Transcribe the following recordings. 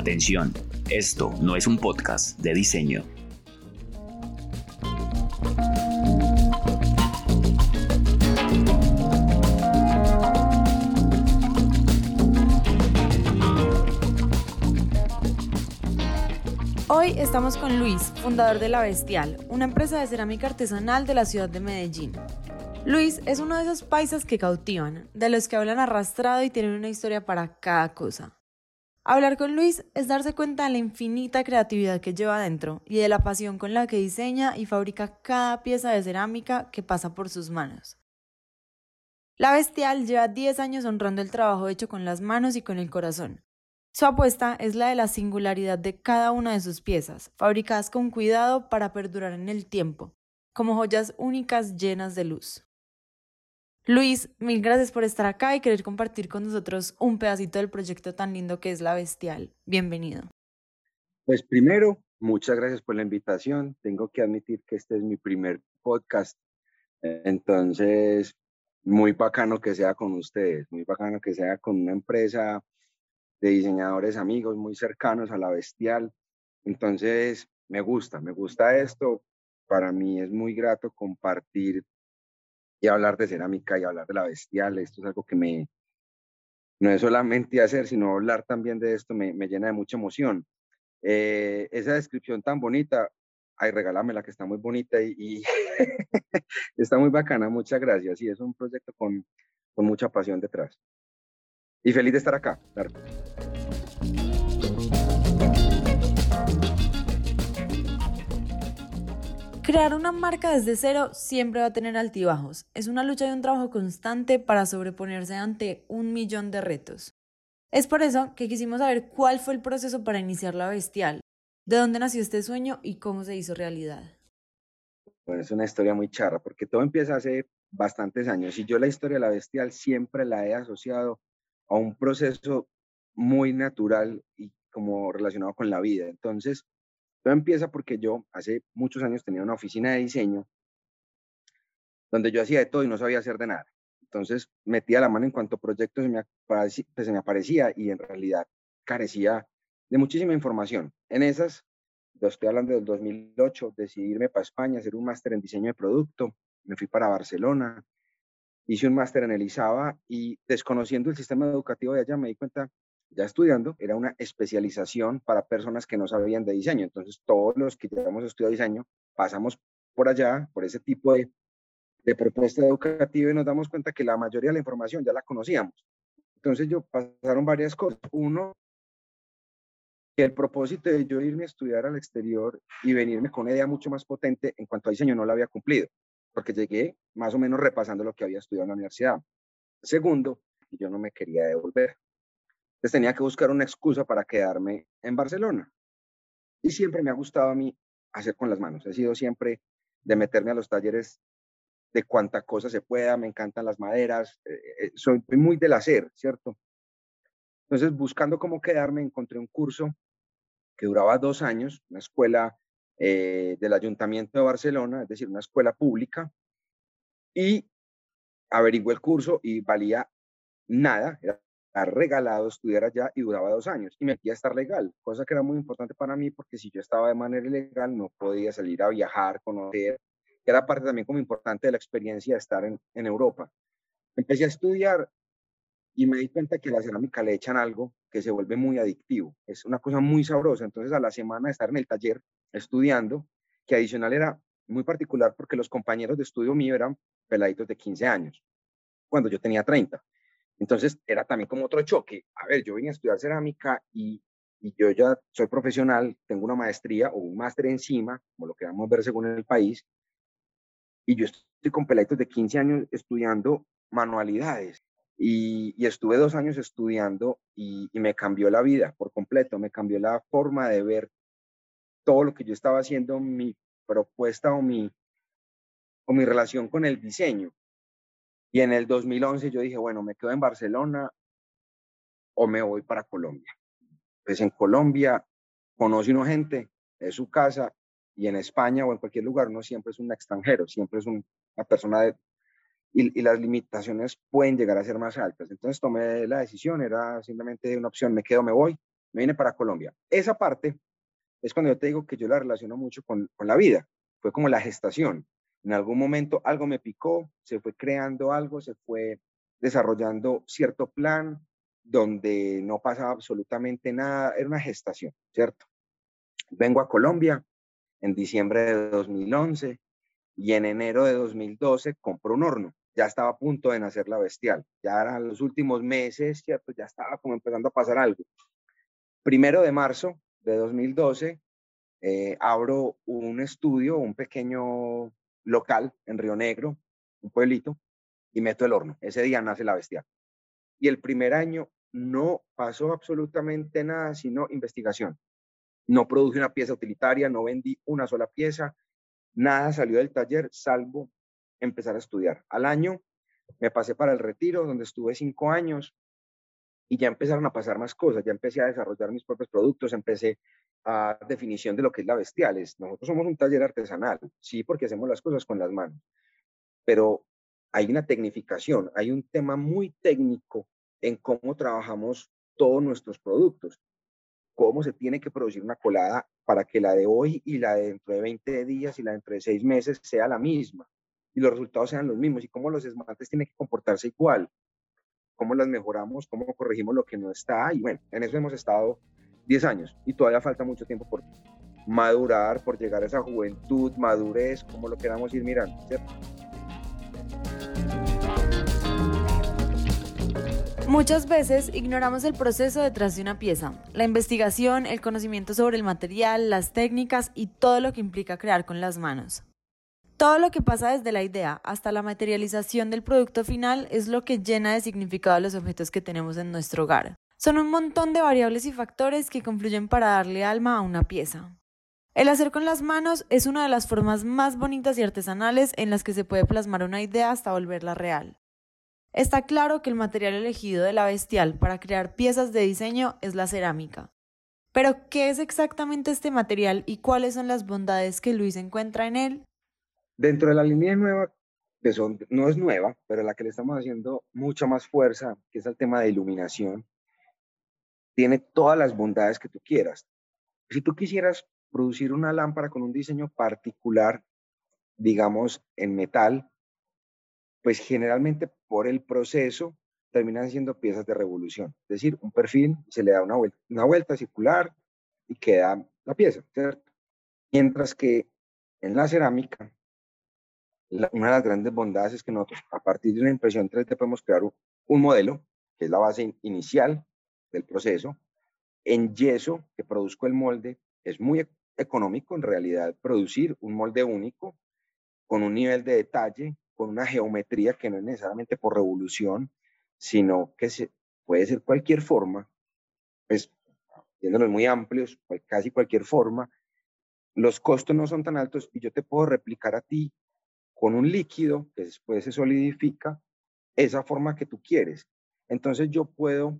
Atención, esto no es un podcast de diseño. Hoy estamos con Luis, fundador de La Bestial, una empresa de cerámica artesanal de la ciudad de Medellín. Luis es uno de esos paisas que cautivan, de los que hablan arrastrado y tienen una historia para cada cosa. Hablar con Luis es darse cuenta de la infinita creatividad que lleva adentro y de la pasión con la que diseña y fabrica cada pieza de cerámica que pasa por sus manos. La Bestial lleva 10 años honrando el trabajo hecho con las manos y con el corazón, su apuesta es la de la singularidad de cada una de sus piezas, fabricadas con cuidado para perdurar en el tiempo, como joyas únicas llenas de luz. Luis, mil gracias por estar acá y querer compartir con nosotros un pedacito del proyecto tan lindo que es La Bestial. Bienvenido. Pues primero, muchas gracias por la invitación. Tengo que admitir que este es mi primer podcast. Entonces, muy bacano que sea con ustedes, muy bacano que sea con una empresa de diseñadores amigos muy cercanos a la bestial. Entonces, me gusta, me gusta esto. Para mí es muy grato compartir y hablar de cerámica y hablar de la bestial. Esto es algo que me, no es solamente hacer, sino hablar también de esto me, me llena de mucha emoción. Eh, esa descripción tan bonita, ay, regálamela que está muy bonita y, y está muy bacana, muchas gracias. Y es un proyecto con, con mucha pasión detrás. Y feliz de estar acá, claro. Crear una marca desde cero siempre va a tener altibajos. Es una lucha y un trabajo constante para sobreponerse ante un millón de retos. Es por eso que quisimos saber cuál fue el proceso para iniciar la bestial, de dónde nació este sueño y cómo se hizo realidad. Bueno, es una historia muy charra, porque todo empieza hace bastantes años y yo la historia de la bestial siempre la he asociado a un proceso muy natural y como relacionado con la vida. Entonces, todo empieza porque yo hace muchos años tenía una oficina de diseño donde yo hacía de todo y no sabía hacer de nada. Entonces metía la mano en cuanto proyecto se me, aparecía, pues, se me aparecía y en realidad carecía de muchísima información. En esas, yo estoy hablando del 2008, decidí irme para España, hacer un máster en diseño de producto. Me fui para Barcelona, hice un máster en el ISABA y desconociendo el sistema educativo de allá me di cuenta ya estudiando, era una especialización para personas que no sabían de diseño. Entonces, todos los que ya hemos estudiado diseño pasamos por allá, por ese tipo de, propuesta educativa y nos damos cuenta que la mayoría de la información ya la conocíamos. Entonces, yo pasaron varias cosas. Uno, que el propósito de yo irme a estudiar al exterior y venirme con una idea mucho más potente en cuanto a diseño no la había cumplido, porque llegué más o menos repasando lo que había estudiado en la universidad. Segundo, yo no me quería devolver. Entonces tenía que buscar una excusa para quedarme en Barcelona. Y siempre me ha gustado a mí hacer con las manos. He sido siempre de meterme a los talleres de cuánta cosa se pueda, me encantan las maderas, eh, eh, soy muy del hacer, ¿cierto? Entonces, buscando cómo quedarme, encontré un curso que duraba dos años, una escuela eh, del Ayuntamiento de Barcelona, es decir, una escuela pública, y averigué el curso y valía nada, era regalado estudiar allá y duraba dos años y me metí a estar legal, cosa que era muy importante para mí porque si yo estaba de manera ilegal no podía salir a viajar, conocer, que era parte también como importante de la experiencia de estar en, en Europa. Empecé a estudiar y me di cuenta que la cerámica le echan algo que se vuelve muy adictivo, es una cosa muy sabrosa, entonces a la semana de estar en el taller estudiando, que adicional era muy particular porque los compañeros de estudio mío eran peladitos de 15 años, cuando yo tenía 30. Entonces era también como otro choque. A ver, yo vine a estudiar cerámica y, y yo ya soy profesional, tengo una maestría o un máster encima, como lo queramos ver según el país, y yo estoy con peladitos de 15 años estudiando manualidades. Y, y estuve dos años estudiando y, y me cambió la vida por completo, me cambió la forma de ver todo lo que yo estaba haciendo, mi propuesta o mi, o mi relación con el diseño. Y en el 2011 yo dije, bueno, me quedo en Barcelona o me voy para Colombia. Pues en Colombia conoce uno gente, es su casa, y en España o en cualquier lugar uno siempre es un extranjero, siempre es una persona. Y, y, las limitaciones pueden llegar a ser más altas. Entonces tomé la decisión, era simplemente una opción, me quedo, me voy. me vine para Colombia. Esa parte es cuando yo te digo que yo la relaciono mucho con, con la vida. Fue como la gestación. En algún momento algo me picó, se fue creando algo, se fue desarrollando cierto plan donde no pasaba absolutamente nada, era una gestación, ¿cierto? Vengo a Colombia en diciembre de 2011 y en enero de 2012 compro un horno. Ya estaba a punto de nacer la bestial, ya eran los últimos meses, ¿cierto? Ya estaba como empezando a pasar algo. Primero de marzo de 2012 eh, abro un estudio, un pequeño local en Río Negro, un pueblito, y meto el horno. Ese día nace la bestia. Y el primer año no pasó absolutamente nada, sino investigación. No produje una pieza utilitaria, no vendí una sola pieza, nada salió del taller, salvo empezar a estudiar. Al año me pasé para el retiro, donde estuve cinco años, y ya empezaron a pasar más cosas, ya empecé a desarrollar mis propios productos, empecé a definición de lo que es la bestiales. Nosotros somos un taller artesanal, sí, porque hacemos las cosas con las manos, pero hay una tecnificación, hay un tema muy técnico en cómo trabajamos todos nuestros productos, cómo se tiene que producir una colada para que la de hoy y la de dentro de 20 días y la de dentro de 6 meses sea la misma y los resultados sean los mismos y cómo los esmaltes tienen que comportarse igual, cómo las mejoramos, cómo corregimos lo que no está y bueno, en eso hemos estado 10 años y todavía falta mucho tiempo por madurar, por llegar a esa juventud, madurez, como lo queramos ir mirando, ¿cierto? Muchas veces ignoramos el proceso detrás de una pieza, la investigación, el conocimiento sobre el material, las técnicas y todo lo que implica crear con las manos. Todo lo que pasa desde la idea hasta la materialización del producto final es lo que llena de significado los objetos que tenemos en nuestro hogar. Son un montón de variables y factores que confluyen para darle alma a una pieza. El hacer con las manos es una de las formas más bonitas y artesanales en las que se puede plasmar una idea hasta volverla real. Está claro que el material elegido de la bestial para crear piezas de diseño es la cerámica. Pero, ¿qué es exactamente este material y cuáles son las bondades que Luis encuentra en él? Dentro de la línea nueva, que no es nueva, pero la que le estamos haciendo mucha más fuerza, que es el tema de iluminación, tiene todas las bondades que tú quieras. Si tú quisieras producir una lámpara con un diseño particular, digamos, en metal, pues generalmente por el proceso terminan siendo piezas de revolución. Es decir, un perfil se le da una vuelta, una vuelta circular y queda la pieza, ¿cierto? Mientras que en la cerámica, una de las grandes bondades es que nosotros a partir de una impresión 3D podemos crear un, un modelo, que es la base inicial del proceso. En yeso, que produzco el molde, es muy económico en realidad producir un molde único con un nivel de detalle con una geometría que no es necesariamente por revolución, sino que se, puede ser cualquier forma, pues, viéndolos muy amplios, casi cualquier forma, los costos no son tan altos y yo te puedo replicar a ti con un líquido que después se solidifica esa forma que tú quieres. Entonces yo puedo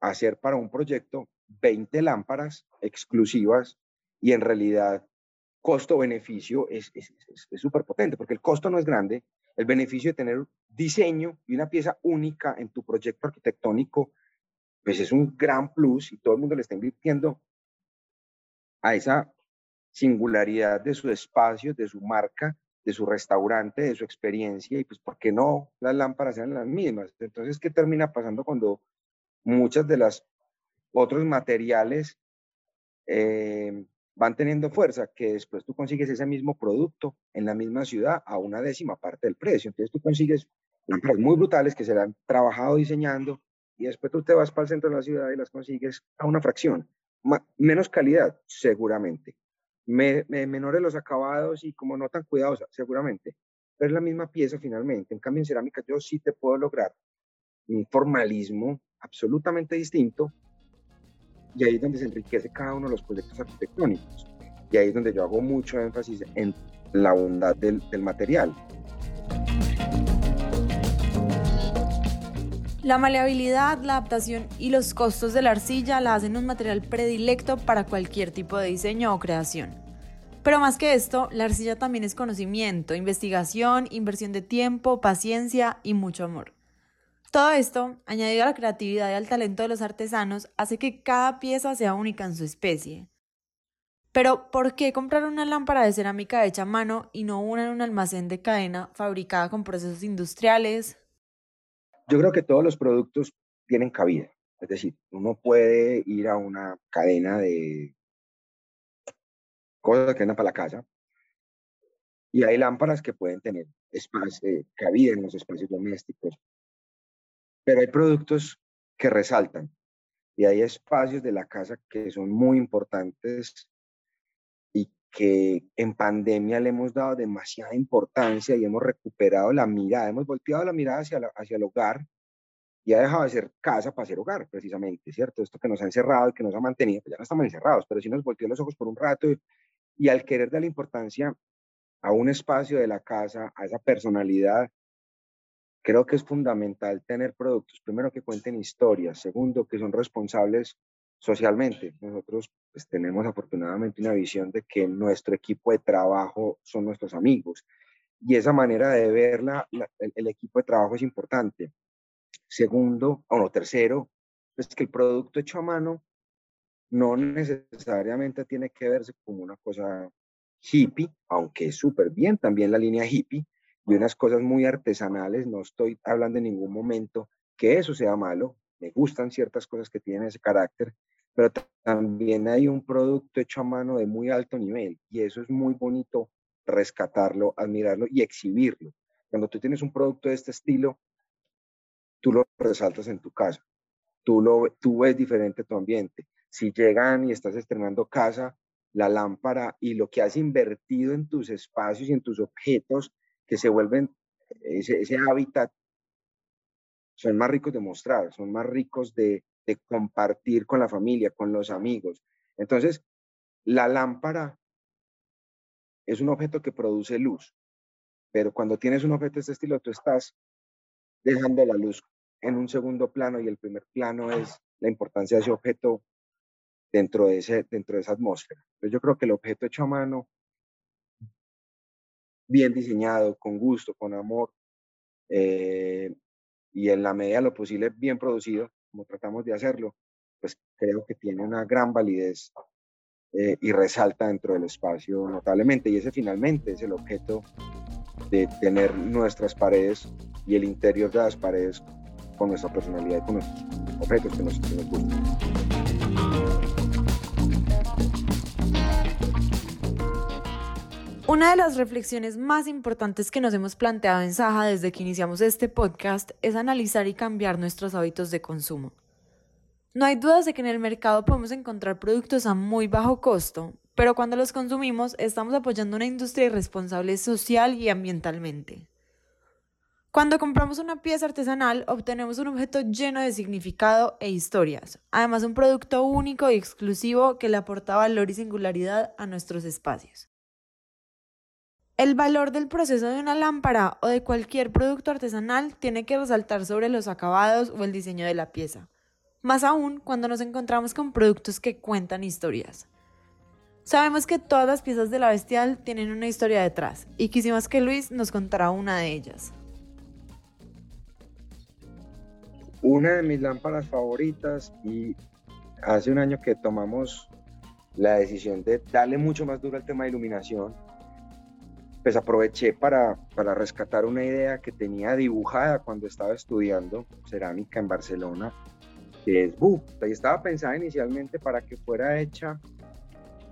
hacer para un proyecto 20 lámparas exclusivas y en realidad costo-beneficio es súper potente, porque el costo no es grande, el beneficio de tener diseño y una pieza única en tu proyecto arquitectónico, pues es un gran plus y todo el mundo le está invirtiendo a esa singularidad de su espacio, de su marca, de su restaurante, de su experiencia, y pues, ¿por qué no las lámparas sean las mismas? Entonces, ¿qué termina pasando cuando muchas de las otros materiales eh, van teniendo fuerza, que después tú consigues ese mismo producto en la misma ciudad a una décima parte del precio. Entonces tú consigues lámparas muy brutales que se han trabajado diseñando y después tú te vas para el centro de la ciudad y las consigues a una fracción. menos calidad, seguramente. menores los acabados y como no tan cuidadosa, seguramente. Pero es la misma pieza finalmente. En cambio, en cerámica yo sí te puedo lograr un formalismo absolutamente distinto y ahí es donde se enriquece cada uno de los proyectos arquitectónicos. Y ahí es donde yo hago mucho énfasis en la bondad del, del material. La maleabilidad, la adaptación y los costos de la arcilla la hacen un material predilecto para cualquier tipo de diseño o creación. Pero más que esto, la arcilla también es conocimiento, investigación, inversión de tiempo, paciencia y mucho amor. Todo esto, añadido a la creatividad y al talento de los artesanos, hace que cada pieza sea única en su especie. Pero, ¿por qué comprar una lámpara de cerámica hecha a mano y no una en un almacén de cadena fabricada con procesos industriales? Yo creo que todos los productos tienen cabida. Es decir, uno puede ir a una cadena de cosas que andan para la casa y hay lámparas que pueden tener espacio, eh, cabida en los espacios domésticos. Pero hay productos que resaltan y hay espacios de la casa que son muy importantes y que en pandemia le hemos dado demasiada importancia y hemos recuperado la mirada, hemos volteado la mirada hacia, hacia el hogar y ha dejado de ser casa para ser hogar, precisamente, ¿cierto? Esto que nos ha encerrado y que nos ha mantenido, pues ya no estamos encerrados, pero sí nos volteó los ojos por un rato y, y al querer darle importancia a un espacio de la casa, a esa personalidad, creo que es fundamental tener productos, primero que cuenten historias, segundo que son responsables socialmente. Nosotros pues, tenemos afortunadamente una visión de que nuestro equipo de trabajo son nuestros amigos y esa manera de ver el, equipo de trabajo es importante. Segundo, o no, tercero, es que el producto hecho a mano no necesariamente tiene que verse como una cosa hippie, aunque es súper bien también la línea hippie, y unas cosas muy artesanales, no estoy hablando en ningún momento que eso sea malo, me gustan ciertas cosas que tienen ese carácter, pero también hay un producto hecho a mano de muy alto nivel y eso es muy bonito rescatarlo, admirarlo y exhibirlo. Cuando tú tienes un producto de este estilo, tú lo resaltas en tu casa, tú, lo, tú ves diferente tu ambiente. Si llegan y estás estrenando casa, la lámpara y lo que has invertido en tus espacios y en tus objetos que se vuelven ese, hábitat, son más ricos de mostrar, son más ricos de, de compartir con la familia, con los amigos. Entonces, la lámpara es un objeto que produce luz, pero cuando tienes un objeto de este estilo, tú estás dejando la luz en un segundo plano y el primer plano es la importancia de ese objeto dentro de, ese, dentro de esa atmósfera. Entonces yo creo que el objeto hecho a mano, bien diseñado, con gusto, con amor, eh, y en la medida de lo posible bien producido, como tratamos de hacerlo, pues creo que tiene una gran validez eh, y resalta dentro del espacio notablemente. Y ese finalmente es el objeto de tener nuestras paredes y el interior de las paredes con nuestra personalidad y con nuestros objetos que nos, que nos gustan. Una de las reflexiones más importantes que nos hemos planteado en Saja desde que iniciamos este podcast es analizar y cambiar nuestros hábitos de consumo. No hay dudas de que en el mercado podemos encontrar productos a muy bajo costo, pero cuando los consumimos estamos apoyando una industria irresponsable social y ambientalmente. Cuando compramos una pieza artesanal obtenemos un objeto lleno de significado e historias, además un producto único y exclusivo que le aporta valor y singularidad a nuestros espacios. El valor del proceso de una lámpara o de cualquier producto artesanal tiene que resaltar sobre los acabados o el diseño de la pieza, más aún cuando nos encontramos con productos que cuentan historias. Sabemos que todas las piezas de la bestial tienen una historia detrás y quisimos que Luis nos contara una de ellas. Una de mis lámparas favoritas y hace un año que tomamos la decisión de darle mucho más duro al tema de iluminación pues aproveché para, para rescatar una idea que tenía dibujada cuando estaba estudiando cerámica en Barcelona, que es Bu. Ahí estaba pensada inicialmente para que fuera hecha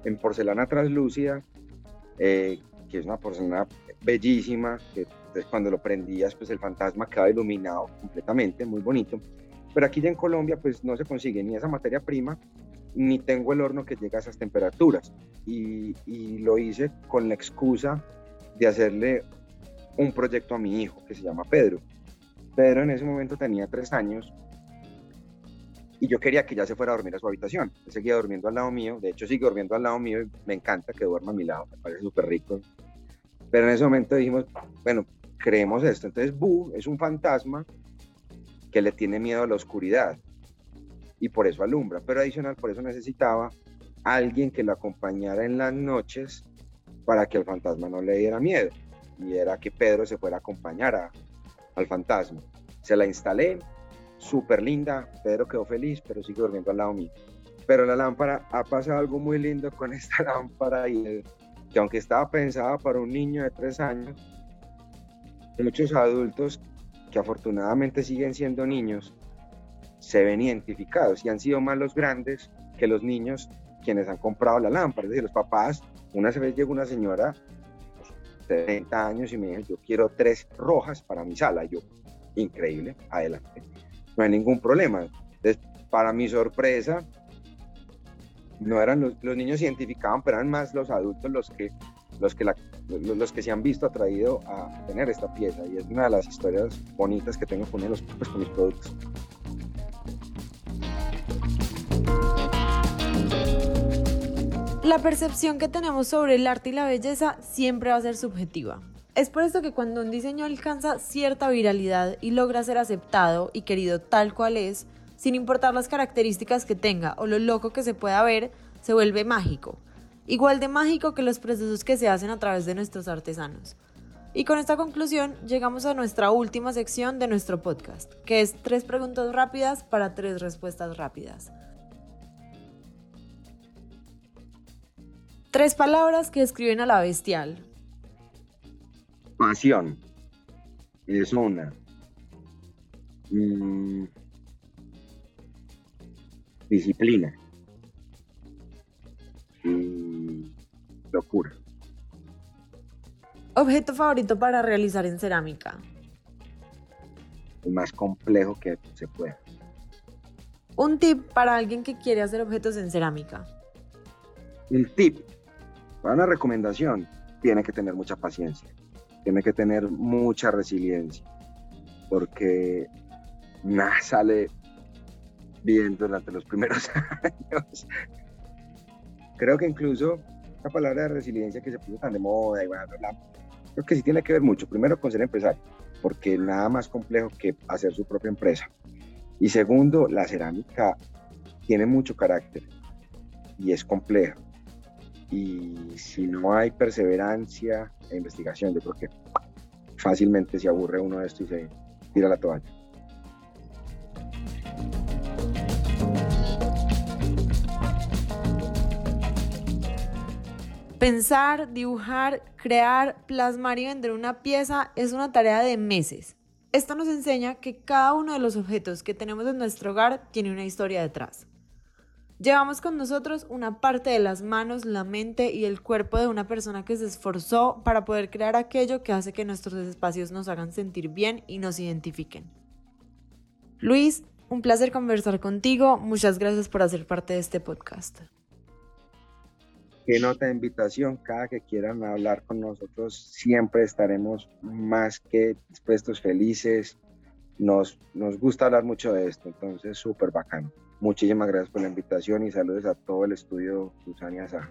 en porcelana translúcida, eh, que es una porcelana bellísima, que entonces cuando lo prendías, pues el fantasma quedaba iluminado completamente, muy bonito. Pero aquí ya en Colombia, pues no se consigue ni esa materia prima, ni tengo el horno que llega a esas temperaturas. Y, y lo hice con la excusa de hacerle un proyecto a mi hijo que se llama Pedro. Pedro en ese momento tenía tres años y yo quería que ya se fuera a dormir a su habitación. Él seguía durmiendo al lado mío, de hecho sigue durmiendo al lado mío y me encanta que duerma a mi lado, me parece súper rico. Pero en ese momento dijimos, bueno, creemos esto. Entonces Bu es un fantasma que le tiene miedo a la oscuridad y por eso alumbra. Pero adicional, por eso necesitaba alguien que lo acompañara en las noches para que al fantasma no le diera miedo. Y era que Pedro se fuera a acompañar al fantasma. Se la instalé, súper linda, Pedro quedó feliz, pero sigue durmiendo al lado mío. Pero la lámpara, ha pasado algo muy lindo con esta lámpara y que aunque estaba pensada para un niño de tres años, muchos adultos que afortunadamente siguen siendo niños, se ven identificados y han sido más los grandes que los niños quienes han comprado la lámpara. Es decir, los papás, una vez llegó una señora de 30 años y me dijo, yo quiero tres rojas para mi sala. Yo, increíble, adelante. No hay ningún problema. Entonces, para mi sorpresa, no eran los, niños identificaban, pero eran más los adultos los que, los que, los que se han visto atraídos a tener esta pieza. Y es una de las historias bonitas que tengo con, pues, con mis productos. La percepción que tenemos sobre el arte y la belleza siempre va a ser subjetiva. Es por eso que cuando un diseño alcanza cierta viralidad y logra ser aceptado y querido tal cual es, sin importar las características que tenga o lo loco que se pueda ver, se vuelve mágico. Igual de mágico que los procesos que se hacen a través de nuestros artesanos. Y con esta conclusión llegamos a nuestra última sección de nuestro podcast, que es tres preguntas rápidas para tres respuestas rápidas. Tres palabras que describen a la bestial. Pasión. Es una. Mm. Disciplina. Y locura. Objeto favorito para realizar en cerámica. El más complejo que se pueda. Un tip para alguien que quiere hacer objetos en cerámica. Un tip para una recomendación, tiene que tener mucha paciencia, tiene que tener mucha resiliencia, porque nada sale bien durante los primeros años. Creo que incluso la palabra de resiliencia que se puso tan de moda y bueno, creo que sí tiene que ver mucho. Primero con ser empresario, porque nada más complejo que hacer su propia empresa. Y segundo, la cerámica tiene mucho carácter y es compleja y si no hay perseverancia e investigación, yo creo que fácilmente se aburre uno de esto y se tira la toalla. Pensar, dibujar, crear, plasmar y vender una pieza es una tarea de meses. Esto nos enseña que cada uno de los objetos que tenemos en nuestro hogar tiene una historia detrás. Llevamos con nosotros una parte de las manos, la mente y el cuerpo de una persona que se esforzó para poder crear aquello que hace que nuestros espacios nos hagan sentir bien y nos identifiquen. Luis, un placer conversar contigo. Muchas gracias por hacer parte de este podcast. Qué nota de invitación. Cada que quieran hablar con nosotros, siempre estaremos más que dispuestos, felices. Nos, nos gusta hablar mucho de esto, entonces súper bacano. Muchísimas gracias por la invitación y saludos a todo el estudio Susania Sá.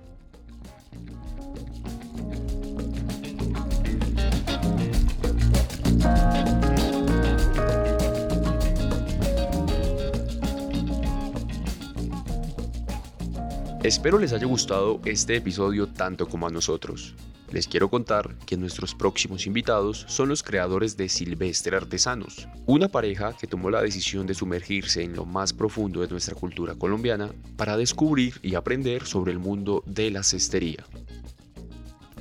Espero les haya gustado este episodio tanto como a nosotros. Les quiero contar que nuestros próximos invitados son los creadores de Silvestre Artesanos, una pareja que tomó la decisión de sumergirse en lo más profundo de nuestra cultura colombiana para descubrir y aprender sobre el mundo de la cestería.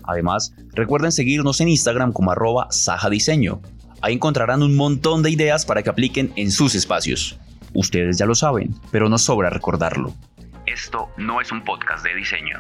Además, recuerden seguirnos en Instagram como arroba Saja Diseño. Ahí encontrarán un montón de ideas para que apliquen en sus espacios. Ustedes ya lo saben, pero nos sobra recordarlo. Esto no es un podcast de diseño.